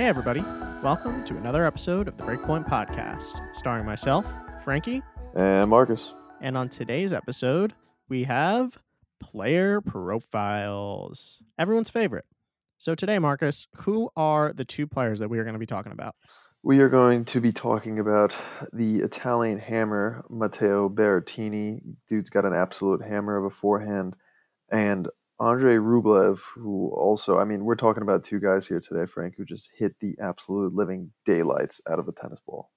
Hey, everybody. Welcome to another episode of the Breakpoint Podcast, starring myself, Frankie, And Marcus. and on today's episode, we have player profiles, everyone's favorite. So, today, Marcus, who are the two players that we are going to be talking about? We are going to be talking about the Italian hammer, Matteo Berrettini. Dude's got an absolute hammer of a forehand. And Andre Rublev, who also, I mean, we're talking about two guys here today, Frank, who just hit the absolute living daylights out of a tennis ball.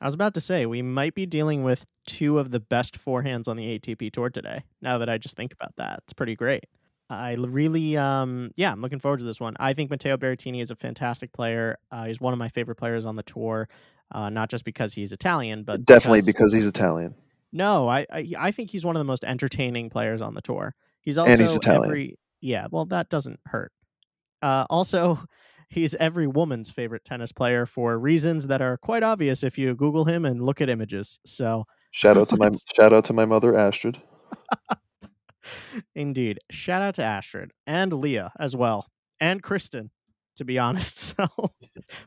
I was about to say, we might be dealing with two of the best forehands on the ATP Tour today. Now that I just think about that, it's pretty great. I really, um, yeah, I'm looking forward to this one. I think Matteo Berrettini is a fantastic player. Uh, he's one of my favorite players on the tour, uh, not just because he's Italian, but Definitely because he's Italian. no, I, I I think he's one of the most entertaining players on the tour. He's also And he's Italian. every yeah, well that doesn't hurt. Uh, also, he's every woman's favorite tennis player for reasons that are quite obvious if you Google him and look at images. So Shout out to my shout out to my mother Astrid. indeed, shout out to Astrid and Leah as well, and Kristen. To be honest, so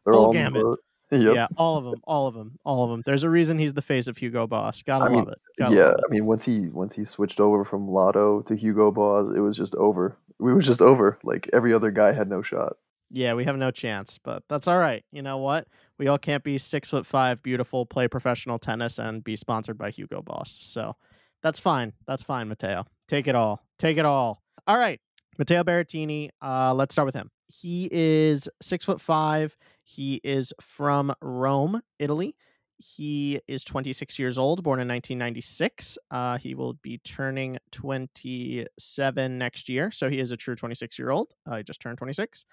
They're Full all gamut. Yep. yeah, all of them, all of them, all of them. There's a reason he's the face of Hugo Boss. Gotta I mean, love it. Gotta yeah, love it. I mean, once he once he switched over from Lotto to Hugo Boss, it was just over. We was just over. Like every other guy had no shot. Yeah, we have no chance, but that's all right. You know what? We all can't be six foot five, beautiful, play professional tennis, and be sponsored by Hugo Boss. So that's fine. That's fine, Matteo. Take it all. Take it all. All right, Matteo Berrettini. Uh, let's start with him. He is six foot five. He is from Rome, Italy. He is 26 years old, born in 1996. Uh, he will be turning 27 next year. So he is a true 26 year old. Uh, he just turned 26.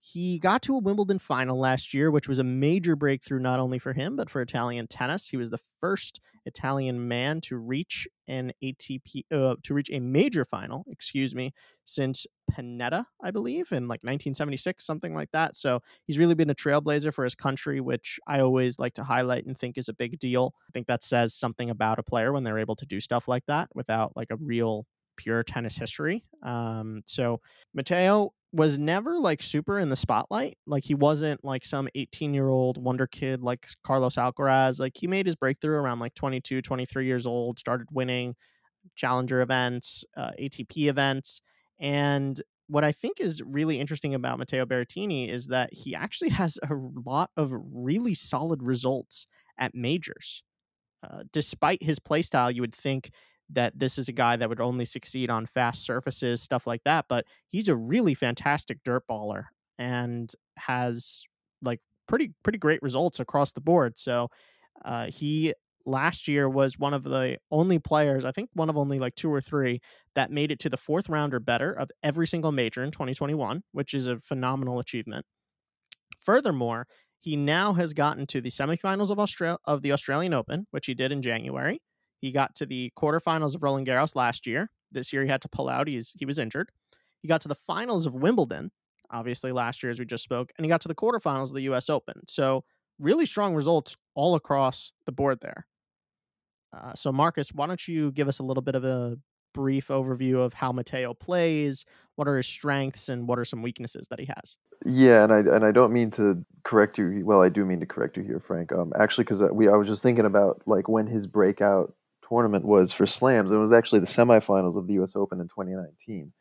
He got to a Wimbledon final last year, which was a major breakthrough not only for him, but for Italian tennis. He was the first Italian man to reach an ATP, uh, to reach a major final, excuse me, since Panatta, I believe, in like 1976, something like that. So he's really been a trailblazer for his country, which I always like to highlight and think is a big deal. I think that says something about a player when they're able to do stuff like that without like a real pure tennis history. Um, so Matteo was never like super in the spotlight. Like he wasn't like some 18 year old wonder kid like Carlos Alcaraz. Like he made his breakthrough around like 22, 23 years old, started winning challenger events, uh, ATP events. And what I think is really interesting about Matteo Berrettini is that he actually has a lot of really solid results at majors. Uh, despite his play style, you would think that this is a guy that would only succeed on fast surfaces, stuff like that. But he's a really fantastic dirt baller and has like pretty pretty great results across the board. So uh, he last year was one of the only players, I think one of only like two or three that made it to the fourth round or better of every single major in 2021, which is a phenomenal achievement. Furthermore, he now has gotten to the semifinals of Austral- of the Australian Open, which he did in January. He got to the quarterfinals of Roland Garros last year. This year he had to pull out. He's he was injured. He got to the finals of Wimbledon, obviously last year as we just spoke, and he got to the quarterfinals of the US Open. So really strong results all across the board there. Uh, so Marcus, why don't you give us a little bit of a brief overview of how Matteo plays, what are his strengths, and what are some weaknesses that he has? Yeah, and I and I don't mean to correct you. Well, I do mean to correct you here, Frank. Um, actually, because we I was just thinking about like when his breakout tournament was for slams. It was actually the semifinals of the U.S. Open in 2019.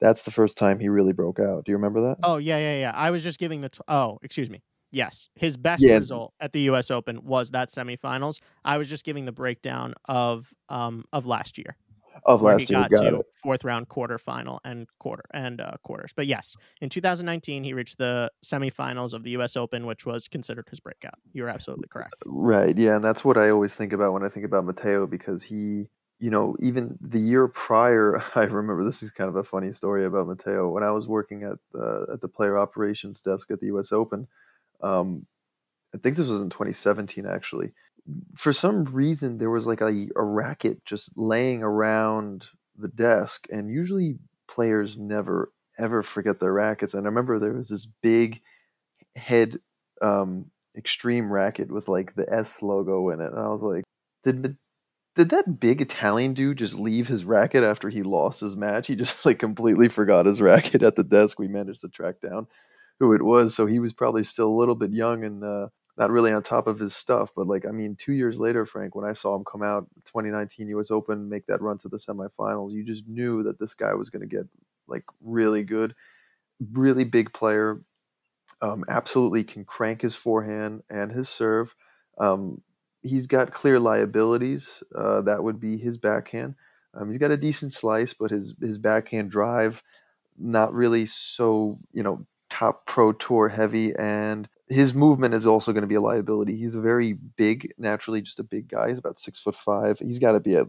That's the first time he really broke out. Do you remember that? Oh yeah, yeah, yeah. I was just giving the. T- oh, excuse me. Yes, his best Yeah. result at the U.S. Open was that semifinals. I was just giving the breakdown of um of last year, of last year, got, got to it. fourth round, quarterfinal, and quarter and uh, quarters. But yes, in 2019, he reached the semifinals of the U.S. Open, which was considered his breakout. You're absolutely correct. Right. Yeah, and that's what I always think about when I think about Matteo because he, you know, even the year prior, I remember this is kind of a funny story about Matteo. When I was working at the at the player operations desk at the U.S. Open, um, I think this was in 2017 actually. For some reason, there was like a, a racket just laying around the desk, and usually players never ever forget their rackets. And I remember there was this big head um, extreme racket with like the S logo in it, and I was like, did did that big Italian dude just leave his racket after he lost his match? He just like completely forgot his racket at the desk. We managed to track down. who it was, so he was probably still a little bit young and uh, not really on top of his stuff. But like, I mean, two years later, Frank, when I saw him come out 2019 U.S. Open, make that run to the semifinals, you just knew that this guy was going to get like really good, really big player. Um, absolutely can crank his forehand and his serve. Um, he's got clear liabilities. Uh, that would be his backhand. Um, he's got a decent slice, but his his backhand drive not really so you know top pro tour heavy, and his movement is also going to be a liability. He's a very big, naturally just a big guy. He's about six foot five. He's got to be at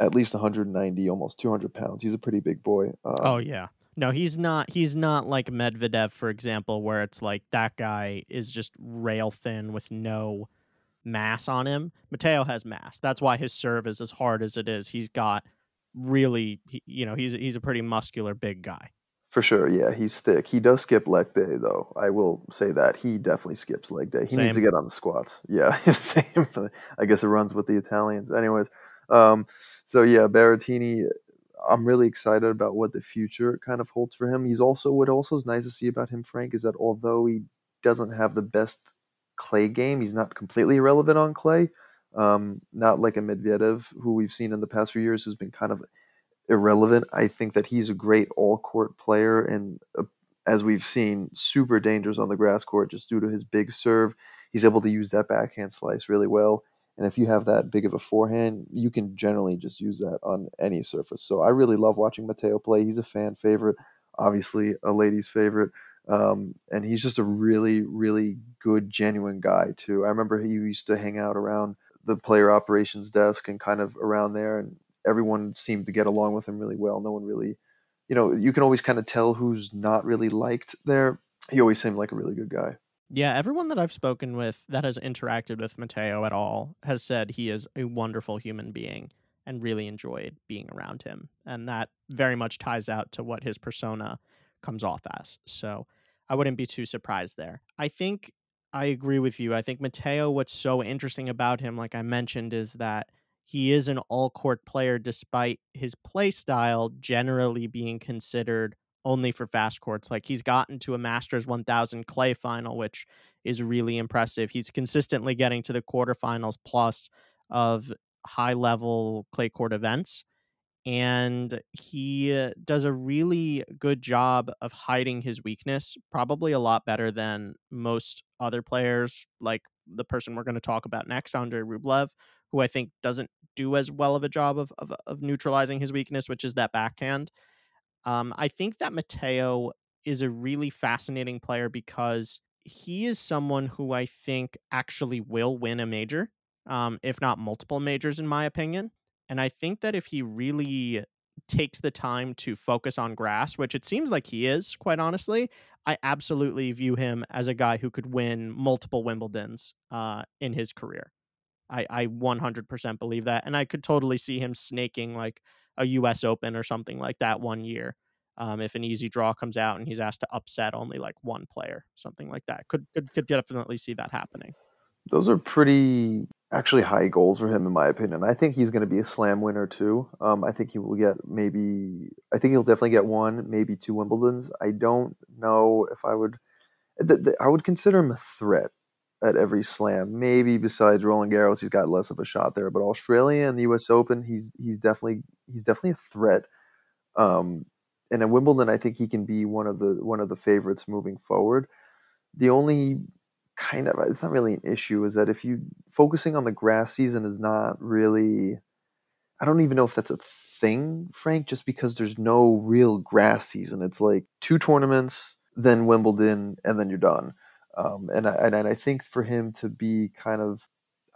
at least 190, almost 200 pounds. He's a pretty big boy. Um, oh yeah. No, he's not. He's not like Medvedev, for example, where it's like that guy is just rail thin with no mass on him. Matteo has mass. That's why his serve is as hard as it is. He's got really, you know, he's he's a pretty muscular big guy. For sure, yeah, he's thick. He does skip leg day, though. I will say that he definitely skips leg day. He same. needs to get on the squats. Yeah, same. I guess it runs with the Italians. Anyways, um, so yeah, Berrettini. I'm really excited about what the future kind of holds for him. He's also what also is nice to see about him, Frank, is that although he doesn't have the best clay game. He's not completely irrelevant on clay. Um, not like a Medvedev, who we've seen in the past few years, who's been kind of irrelevant. I think that he's a great all court player, and uh, as we've seen, super dangerous on the grass court just due to his big serve. He's able to use that backhand slice really well. And if you have that big of a forehand, you can generally just use that on any surface. So I really love watching Matteo play. He's a fan favorite, obviously a lady's favorite. Um, and he's just a really, really good, genuine guy too. I remember he used to hang out around the player operations desk and kind of around there, and everyone seemed to get along with him really well. No one really, you know, you can always kind of tell who's not really liked there. He always seemed like a really good guy. Yeah, everyone that I've spoken with that has interacted with Matteo at all has said he is a wonderful human being and really enjoyed being around him. And that very much ties out to what his persona comes off as. So I wouldn't be too surprised there. I think I agree with you. I think Matteo, what's so interesting about him, like I mentioned, is that he is an all court player despite his play style generally being considered only for fast courts. Like he's gotten to a Masters 1000 clay final, which is really impressive. He's consistently getting to the quarterfinals plus of high level clay court events and he uh, does a really good job of hiding his weakness, probably a lot better than most other players, like the person we're going to talk about next, Andre Rublev, who I think doesn't do as well of a job of, of, of neutralizing his weakness, which is that backhand. Um, I think that Matteo is a really fascinating player because he is someone who I think actually will win a major, um, if not multiple majors, in my opinion. And I think that if he really takes the time to focus on grass, which it seems like he is, quite honestly, I absolutely view him as a guy who could win multiple Wimbledons uh, in his career. I, I 100% believe that. And I could totally see him snaking like a US Open or something like that one year. Um, if an easy draw comes out and he's asked to upset only like one player, something like that. Could could, could definitely see that happening. Those are pretty actually high goals for him, in my opinion. I think he's going to be a slam winner too. Um, I think he will get maybe. I think he'll definitely get one, maybe two Wimbledons. I don't know if I would. Th- th- I would consider him a threat at every slam. Maybe besides Roland Garros, he's got less of a shot there. But Australia and the U.S. Open, he's he's definitely he's definitely a threat. Um, and at Wimbledon, I think he can be one of the one of the favorites moving forward. The only kind of it's not really an issue is that if you focusing on the grass season is not really I don't even know if that's a thing, Frank, just because there's no real grass season. It's like two tournaments, then Wimbledon, and then you're done. Um, and, I, and I think for him to be kind of,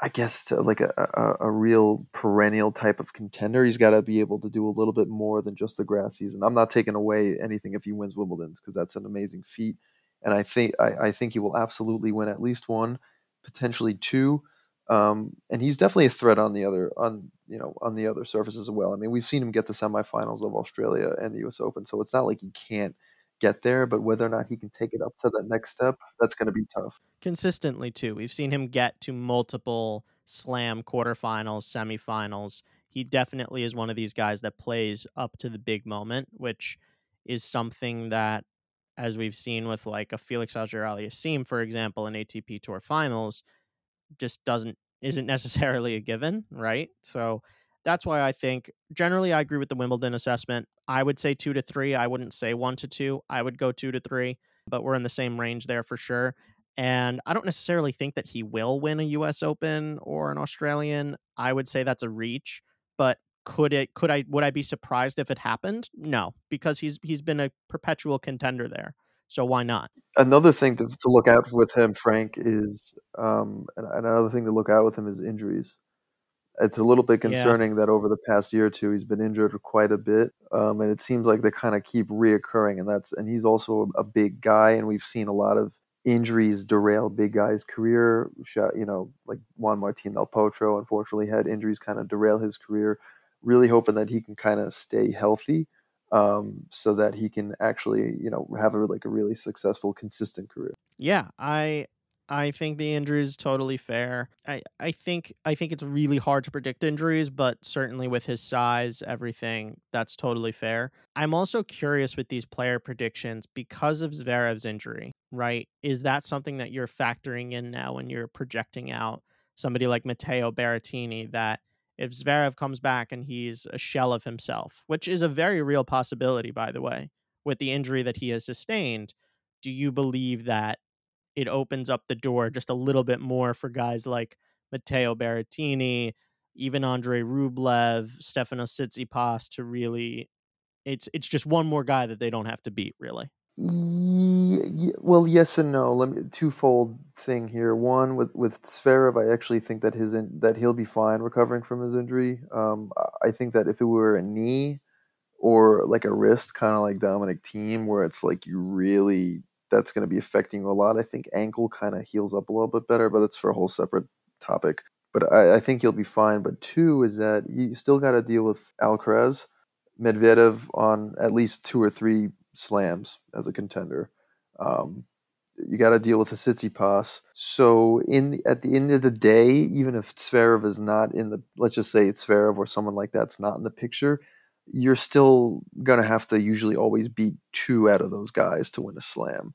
I guess, like a, a, a real perennial type of contender, he's got to be able to do a little bit more than just the grass season. I'm not taking away anything if he wins Wimbledon because that's an amazing feat and I think I, I, think he will absolutely win at least one, potentially two. Um, and he's definitely a threat on the other on you know on the other surfaces as well. I mean, we've seen him get the semifinals of Australia and the U.S. Open, so it's not like he can't get there. But whether or not he can take it up to the next step, that's going to be tough. Consistently, too, we've seen him get to multiple Slam quarterfinals, semifinals. He definitely is one of these guys that plays up to the big moment, which is something that as we've seen with like a Felix Auger-Aliassime, for example, in ATP Tour Finals, just doesn't isn't necessarily a given, right? So that's why I think generally I agree with the Wimbledon assessment. I would say two to three. I wouldn't say one to two. I would go two to three, but we're in the same range there for sure. And I don't necessarily think that he will win a US Open or an Australian. I would say that's a reach, but could it could I would I be surprised if it happened? No, because he's he's been a perpetual contender there. So why not? Another thing to, to look out with him, Frank, is um, another thing to look out with him is injuries. It's a little bit concerning yeah. that over the past year or two he's been injured quite a bit, um, and it seems like they kind of keep reoccurring. And that's and he's also a big guy, and we've seen a lot of injuries derail big guys' career. You know, like Juan Martín del Potro, unfortunately, had injuries kind of derail his career. Really hoping that he can kind of stay healthy um, so that he can actually, you know, have a like a really successful, consistent career. Yeah, I I think the injury is totally fair. I, I think I think it's really hard to predict injuries, but certainly with his size, everything, that's totally fair. I'm also curious with these player predictions because of Zverev's injury, right? Is that something that you're factoring in now when you're projecting out somebody like Matteo Berrettini that if Zverev comes back and he's a shell of himself, which is a very real possibility, by the way, with the injury that he has sustained, do you believe that it opens up the door just a little bit more for guys like Matteo Berrettini, even Andre Rublev, Stefano Tsitsipas to really it's it's just one more guy that they don't have to beat really. Well, yes and no. Let me twofold thing here. One with with Zverev, I actually think that his in, that he'll be fine recovering from his injury. Um, I think that if it were a knee or like a wrist, kind of like Dominic Thiem, where it's like you really that's going to be affecting you a lot. I think ankle kind of heals up a little bit better, but that's for a whole separate topic. But I, I think he'll be fine. But two is that you still got to deal with Alcaraz, Medvedev on at least two or three slams as a contender. Um, you got to deal with the Tsitsipas. So in the, at the end of the day, even if Zverev is not in the, let's just say Zverev or someone like that's not in the picture, you're still going to have to usually always beat two out of those guys to win a slam.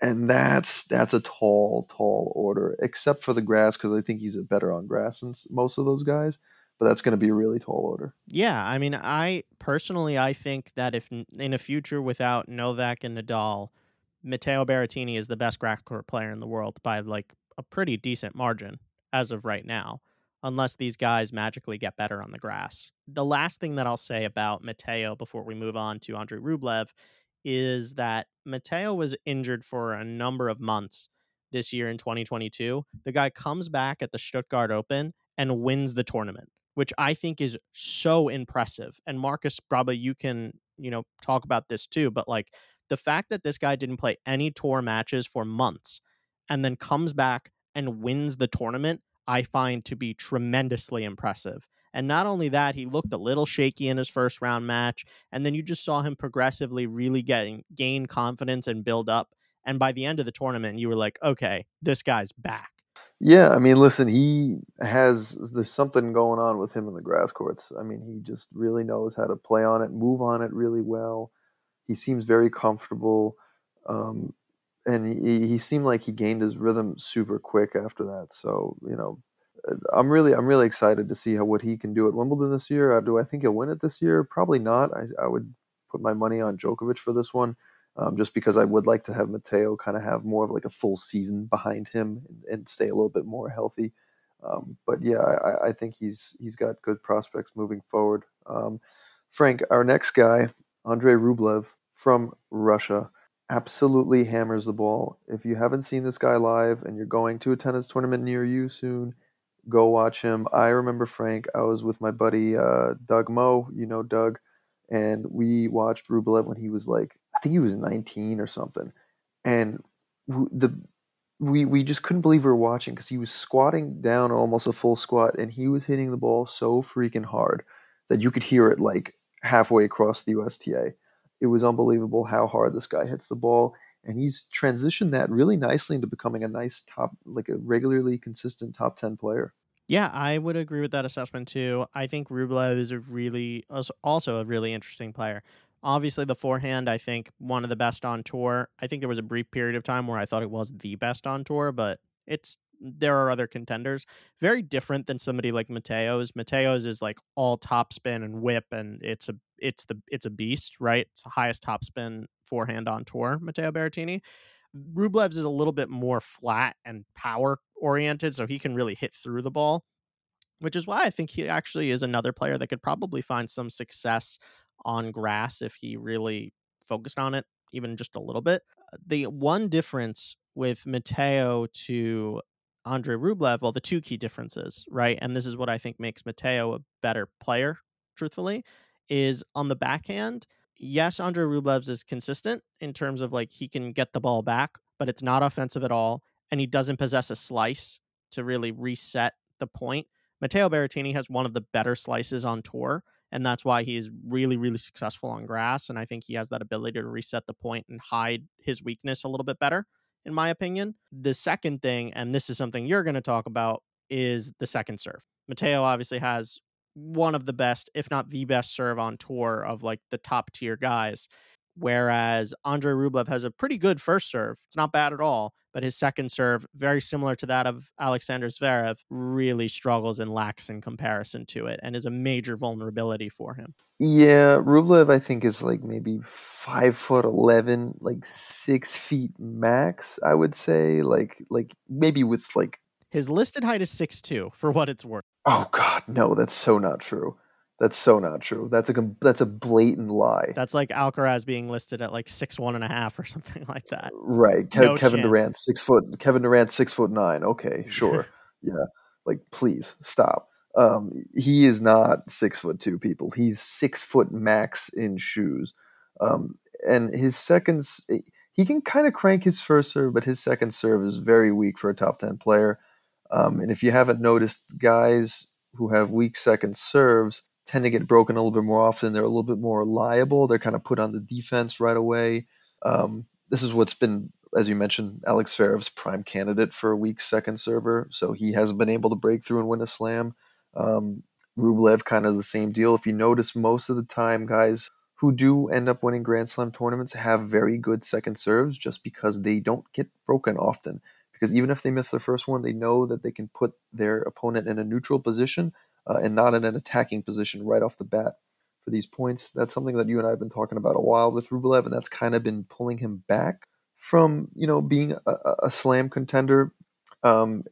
And that's that's a tall, tall order, except for the grass, because I think he's a better on grass than most of those guys. But that's going to be a really tall order. Yeah, I mean, I personally, I think that if in a future without Novak and Nadal, Matteo Berrettini is the best court player in the world by like a pretty decent margin as of right now unless these guys magically get better on the grass. The last thing that I'll say about Matteo before we move on to Andre Rublev is that Matteo was injured for a number of months this year in 2022. The guy comes back at the Stuttgart Open and wins the tournament, which I think is so impressive. And Marcus, probably you can, you know, talk about this too, but like the fact that this guy didn't play any tour matches for months and then comes back and wins the tournament I find to be tremendously impressive. And not only that, he looked a little shaky in his first round match, and then you just saw him progressively really getting gain confidence and build up. And by the end of the tournament, you were like, okay, this guy's back. Yeah, I mean, listen, he has there's something going on with him in the grass courts. I mean, he just really knows how to play on it, move on it really well. He seems very comfortable. Um, and he, he seemed like he gained his rhythm super quick after that. So you know, uh, I'm really I'm really excited to see how what he can do at Wimbledon this year. Uh, do I think he'll win it this year? Probably not. I, I would put my money on Djokovic for this one, um, just because I would like to have Matteo kind of have more of like a full season behind him and, and stay a little bit more healthy. Um, but yeah, I, I, think he's he's got good prospects moving forward. Um, Frank, our next guy, Andrei Rublev from Russia absolutely hammers the ball. If you haven't seen this guy live and you're going to a tennis tournament near you soon, go watch him. I remember Frank. I was with my buddy uh, Doug Moe. You know Doug, and we watched Rublev when he was like I think he was 19 or something, and the we we just couldn't believe we were watching because he was squatting down almost a full squat and he was hitting the ball so freaking hard that you could hear it like halfway across the USTA it was unbelievable how hard this guy hits the ball and he's transitioned that really nicely into becoming a nice top like a regularly consistent top 10 player. Yeah i would agree with that assessment too. I think rublev is a really also a really interesting player. Obviously, the forehand, I think, one of the best on tour. I think there was a brief period of time where I thought it was the best on tour, but it's there are other contenders. Very different than somebody like Matteo's. Matteo's is like all topspin and whip, and it's a it's the it's a beast, right? It's the highest topspin forehand on tour, Matteo Berrettini. Rublev's is a little bit more flat and power oriented, so he can really hit through the ball, which is why I think he actually is another player that could probably find some success on grass if he really focused on it, even just a little bit. Uh, the one difference with Matteo to Andre Rublev, well, the two key differences, right? And this is what I think makes Matteo a better player, truthfully, is on the backhand. Yes, Andre Rublev's is consistent in terms of like he can get the ball back, but it's not offensive at all. And he doesn't possess a slice to really reset the point. Matteo Berrettini has one of the better slices on tour, and that's why he is really, really successful on grass. And I think he has that ability to reset the point and hide his weakness a little bit better, in my opinion. The second thing, and this is something you're going to talk about, is the second serve. Matteo obviously has one of the best, if not the best serve on tour of like the top tier guys. Whereas Andre Rublev has a pretty good first serve. It's not bad at all, but his second serve, very similar to that of Alexander Zverev, really struggles and lacks in comparison to it and is a major vulnerability for him. Yeah, Rublev, I think, is like maybe five foot eleven, like six feet max. I would say, like, like maybe with like his listed height is six two. For what it's worth. Oh God, no, that's so not true. That's so not true. That's a that's a blatant lie. That's like Alcaraz being listed at like six one and a half or something like that. Right. Ke- no Kevin chance. Durant six foot. Kevin Durant six foot nine. Okay, sure. yeah. Like, please stop. Um, he is not six foot two. People. He's six foot max in shoes. Um, and his seconds, eh, he can kind of crank his first serve, but his second serve is very weak for a top ten player. Um, and if you haven't noticed, guys who have weak second serves tend to get broken a little bit more often. They're a little bit more liable. They're kind of put on the defense right away. Um, this is what's been, as you mentioned, Alex Zverev's prime candidate for a weak second server. So he hasn't been able to break through and win a slam. Um, Rublev, kind of the same deal. If you notice, most of the time, guys who do end up winning Grand Slam tournaments have very good second serves just because they don't get broken often. Because even if they miss the first one, they know that they can put their opponent in a neutral position uh, and not in an attacking position right off the bat for these points. That's something that you and I have been talking about a while with Rublev, and that's kind of been pulling him back from you know being a, a slam contender. Um,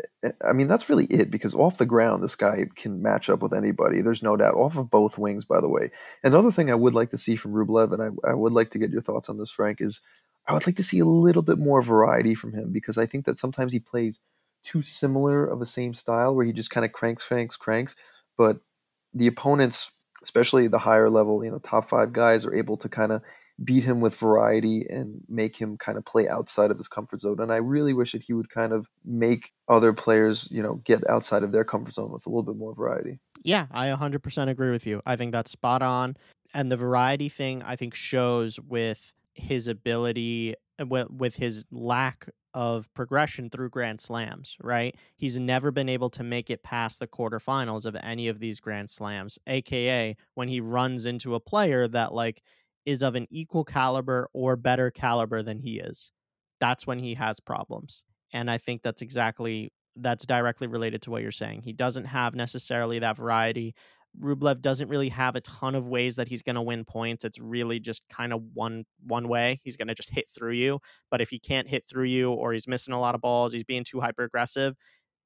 I mean, that's really it because off the ground, this guy can match up with anybody. There's no doubt. Off of both wings, by the way. Another thing I would like to see from Rublev, and I, I would like to get your thoughts on this, Frank, is I would like to see a little bit more variety from him because I think that sometimes he plays too similar of a same style where he just kind of cranks, cranks, cranks but the opponents, especially the higher level, you know, top five guys, are able to kind of beat him with variety and make him kind of play outside of his comfort zone. And I really wish that he would kind of make other players, you know, get outside of their comfort zone with a little bit more variety. Yeah, I 100% agree with you. I think that's spot on. And the variety thing, I think, shows with his ability, with, with his lack of progression through Grand Slams, right? He's never been able to make it past the quarterfinals of any of these Grand Slams, aka when he runs into a player that like is of an equal caliber or better caliber than he is. That's when he has problems. And I think that's exactly that's directly related to what you're saying. He doesn't have necessarily that variety Rublev doesn't really have a ton of ways that he's going to win points. It's really just kind of one one way. He's going to just hit through you. But if he can't hit through you or he's missing a lot of balls, he's being too hyper aggressive,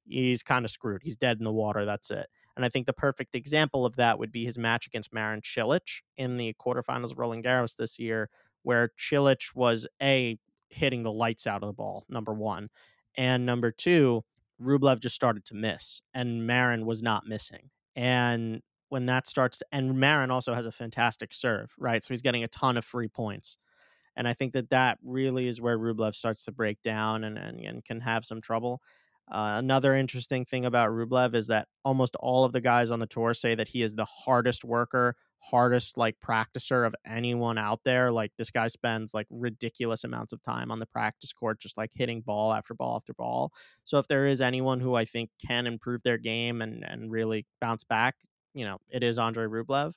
he's kind of screwed. He's dead in the water. That's it. And I think the perfect example of that would be his match against Marin Cilic in the quarterfinals of Roland Garros this year, where Cilic was a hitting the lights out of the ball, number one, and number two, Rublev just started to miss, and Marin was not missing. And when that starts to, and Marin also has a fantastic serve, right? So he's getting a ton of free points. And I think that that really is where Rublev starts to break down and, and, and can have some trouble. Uh, another interesting thing about Rublev is that almost all of the guys on the tour say that he is the hardest worker, hardest like practicer of anyone out there. Like this guy spends like ridiculous amounts of time on the practice court, just like hitting ball after ball after ball. So if there is anyone who I think can improve their game and and really bounce back, you know, it is Andre Rublev.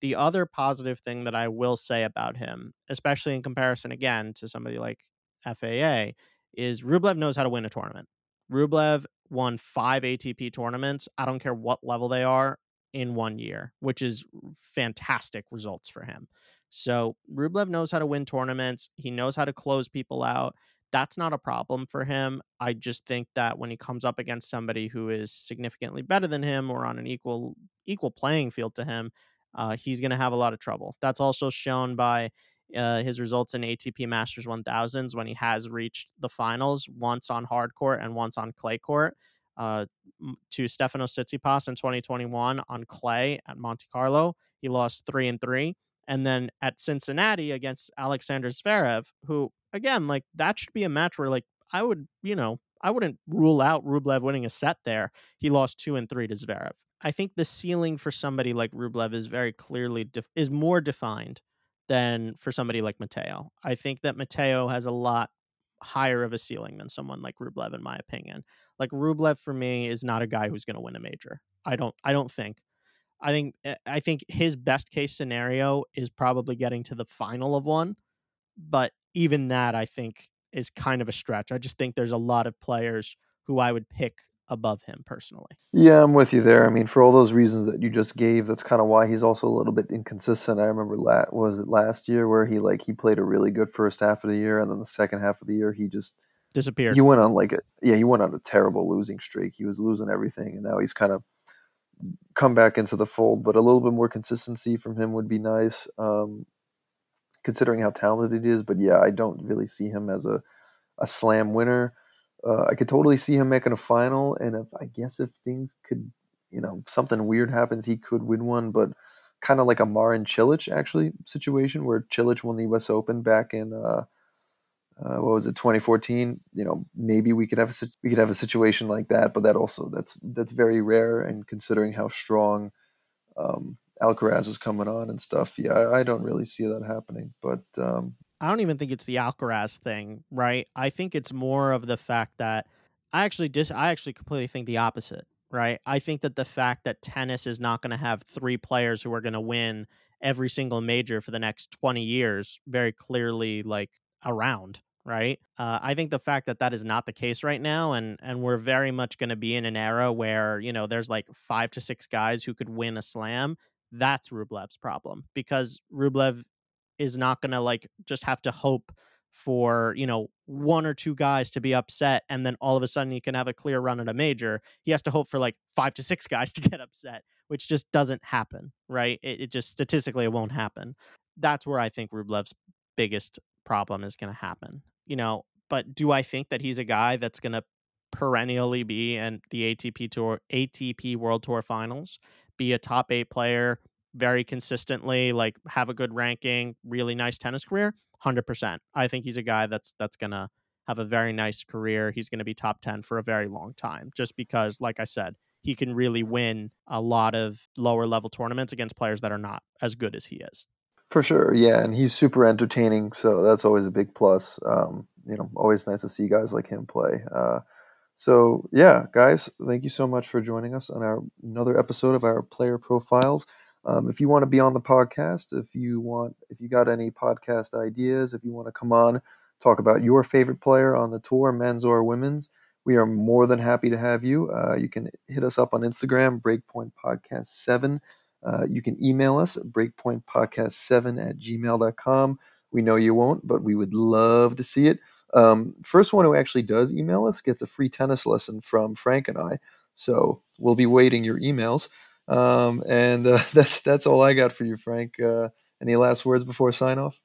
The other positive thing that I will say about him, especially in comparison again to somebody like FAA, is Rublev knows how to win a tournament. Rublev won five ATP tournaments. I don't care what level they are in one year, which is fantastic results for him. So Rublev knows how to win tournaments. He knows how to close people out. That's not a problem for him. I just think that when he comes up against somebody who is significantly better than him or on an equal equal playing field to him, uh, he's going to have a lot of trouble. That's also shown by uh, his results in ATP Masters 1000s when he has reached the finals once on hard court and once on clay court. Uh, to Stefano Tsitsipas in 2021 on clay at Monte Carlo, he lost three and three, and then at Cincinnati against Alexander Zverev, who again like that should be a match where like I would you know I wouldn't rule out Rublev winning a set there. He lost two and three to Zverev. I think the ceiling for somebody like Rublev is very clearly is more defined than for somebody like Matteo. I think that Matteo has a lot higher of a ceiling than someone like Rublev, in my opinion. Like Rublev for me is not a guy who's going to win a major. I don't. I don't think. I think. Eh, I think his best case scenario is probably getting to the final of one, but even that I think is kind of a stretch. I just think there's a lot of players who I would pick above him personally. Yeah, I'm with you there. I mean, for all those reasons that you just gave, that's kind of why he's also a little bit inconsistent. I remember la- was it last year where he like he played a really good first half of the year, and then the second half of the year he just disappeared. He went on like a yeah, he went on a terrible losing streak. He was losing everything, and now he's kind of come back into the fold. But a little bit more consistency from him would be nice, um, considering how talented he is. But yeah, I don't really see him as a a slam winner. Uh, I could totally see him making a final, and if I guess if things could, you know, something weird happens, he could win one. But kind of like a Marin Cilic actually situation where Cilic won the U.S. Open back in uh, uh, what was it 2014 you know maybe we could have a we could have a situation like that but that also that's that's very rare and considering how strong um, Alcaraz is coming on and stuff yeah I, I don't really see that happening but um, I don't even think it's the Alcaraz thing, right? I think it's more of the fact that I actually dis I actually completely think the opposite, right? I think that the fact that tennis is not going to have three players who are going to win every single major for the next 20 years very clearly like around right uh, i think the fact that that is not the case right now and and we're very much going to be in an era where you know there's like five to six guys who could win a slam that's rublev's problem because rublev is not going to like just have to hope for you know one or two guys to be upset and then all of a sudden he can have a clear run at a major. He has to hope for like five to six guys to get upset which just doesn't happen right? It, it just statistically it won't happen. That's where i think rublev's biggest problem is going to happen you know? But do i think that he's a guy that's going to perennially be in the atp tour atp world tour finals be a top eight player very consistently, like have a good ranking, really nice tennis career, 100%. I think he's a guy that's that's to have a very nice career. He's to be top 10 for a very long time just because like I said, he can really win a lot of lower level tournaments against players that are not as good as he is. For sure, yeah, and he's super entertaining, so that's always a big plus. Um, you know, always nice to see guys like him play. Uh, so yeah, guys, thank you so much for joining us on our another episode of our player profiles. Um, if you want to be on the podcast, if you want, if you got any podcast ideas, if you want to come on, talk about your favorite player on the tour, men's or women's, we are more than happy to have you. Uh, you can hit us up on Instagram, Breakpoint Podcast 7. Uh, you can email us at breakpointpodcast7 at gmail.com. We know you won't, but we would love to see it. Um, first one who actually does email us gets a free tennis lesson from Frank and I. So we'll be waiting your emails. Um, and uh, that's that's all I got for you, Frank. Uh, any last words before sign off?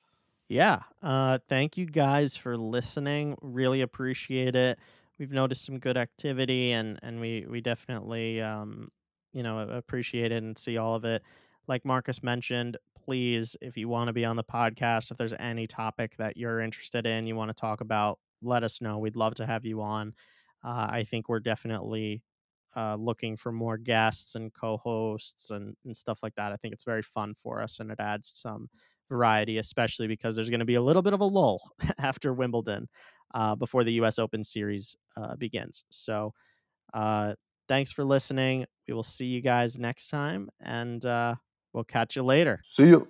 Yeah. Uh, thank you guys for listening. Really appreciate it. We've noticed some good activity, and and we we definitely um, you know appreciate it and see all of it. Like Marcus mentioned, please, if you want to be on the podcast, if there's any topic that you're interested in, you want to talk about, let us know. We'd love to have you on. Uh, I think we're definitely uh, looking for more guests and co-hosts and, and stuff like that. I think it's very fun for us and it adds some variety, especially because there's going to be a little bit of a lull after Wimbledon uh, before the U.S. Open Series uh, begins. So, uh, thanks for listening. We will see you guys next time, and uh, We'll catch you later. See you.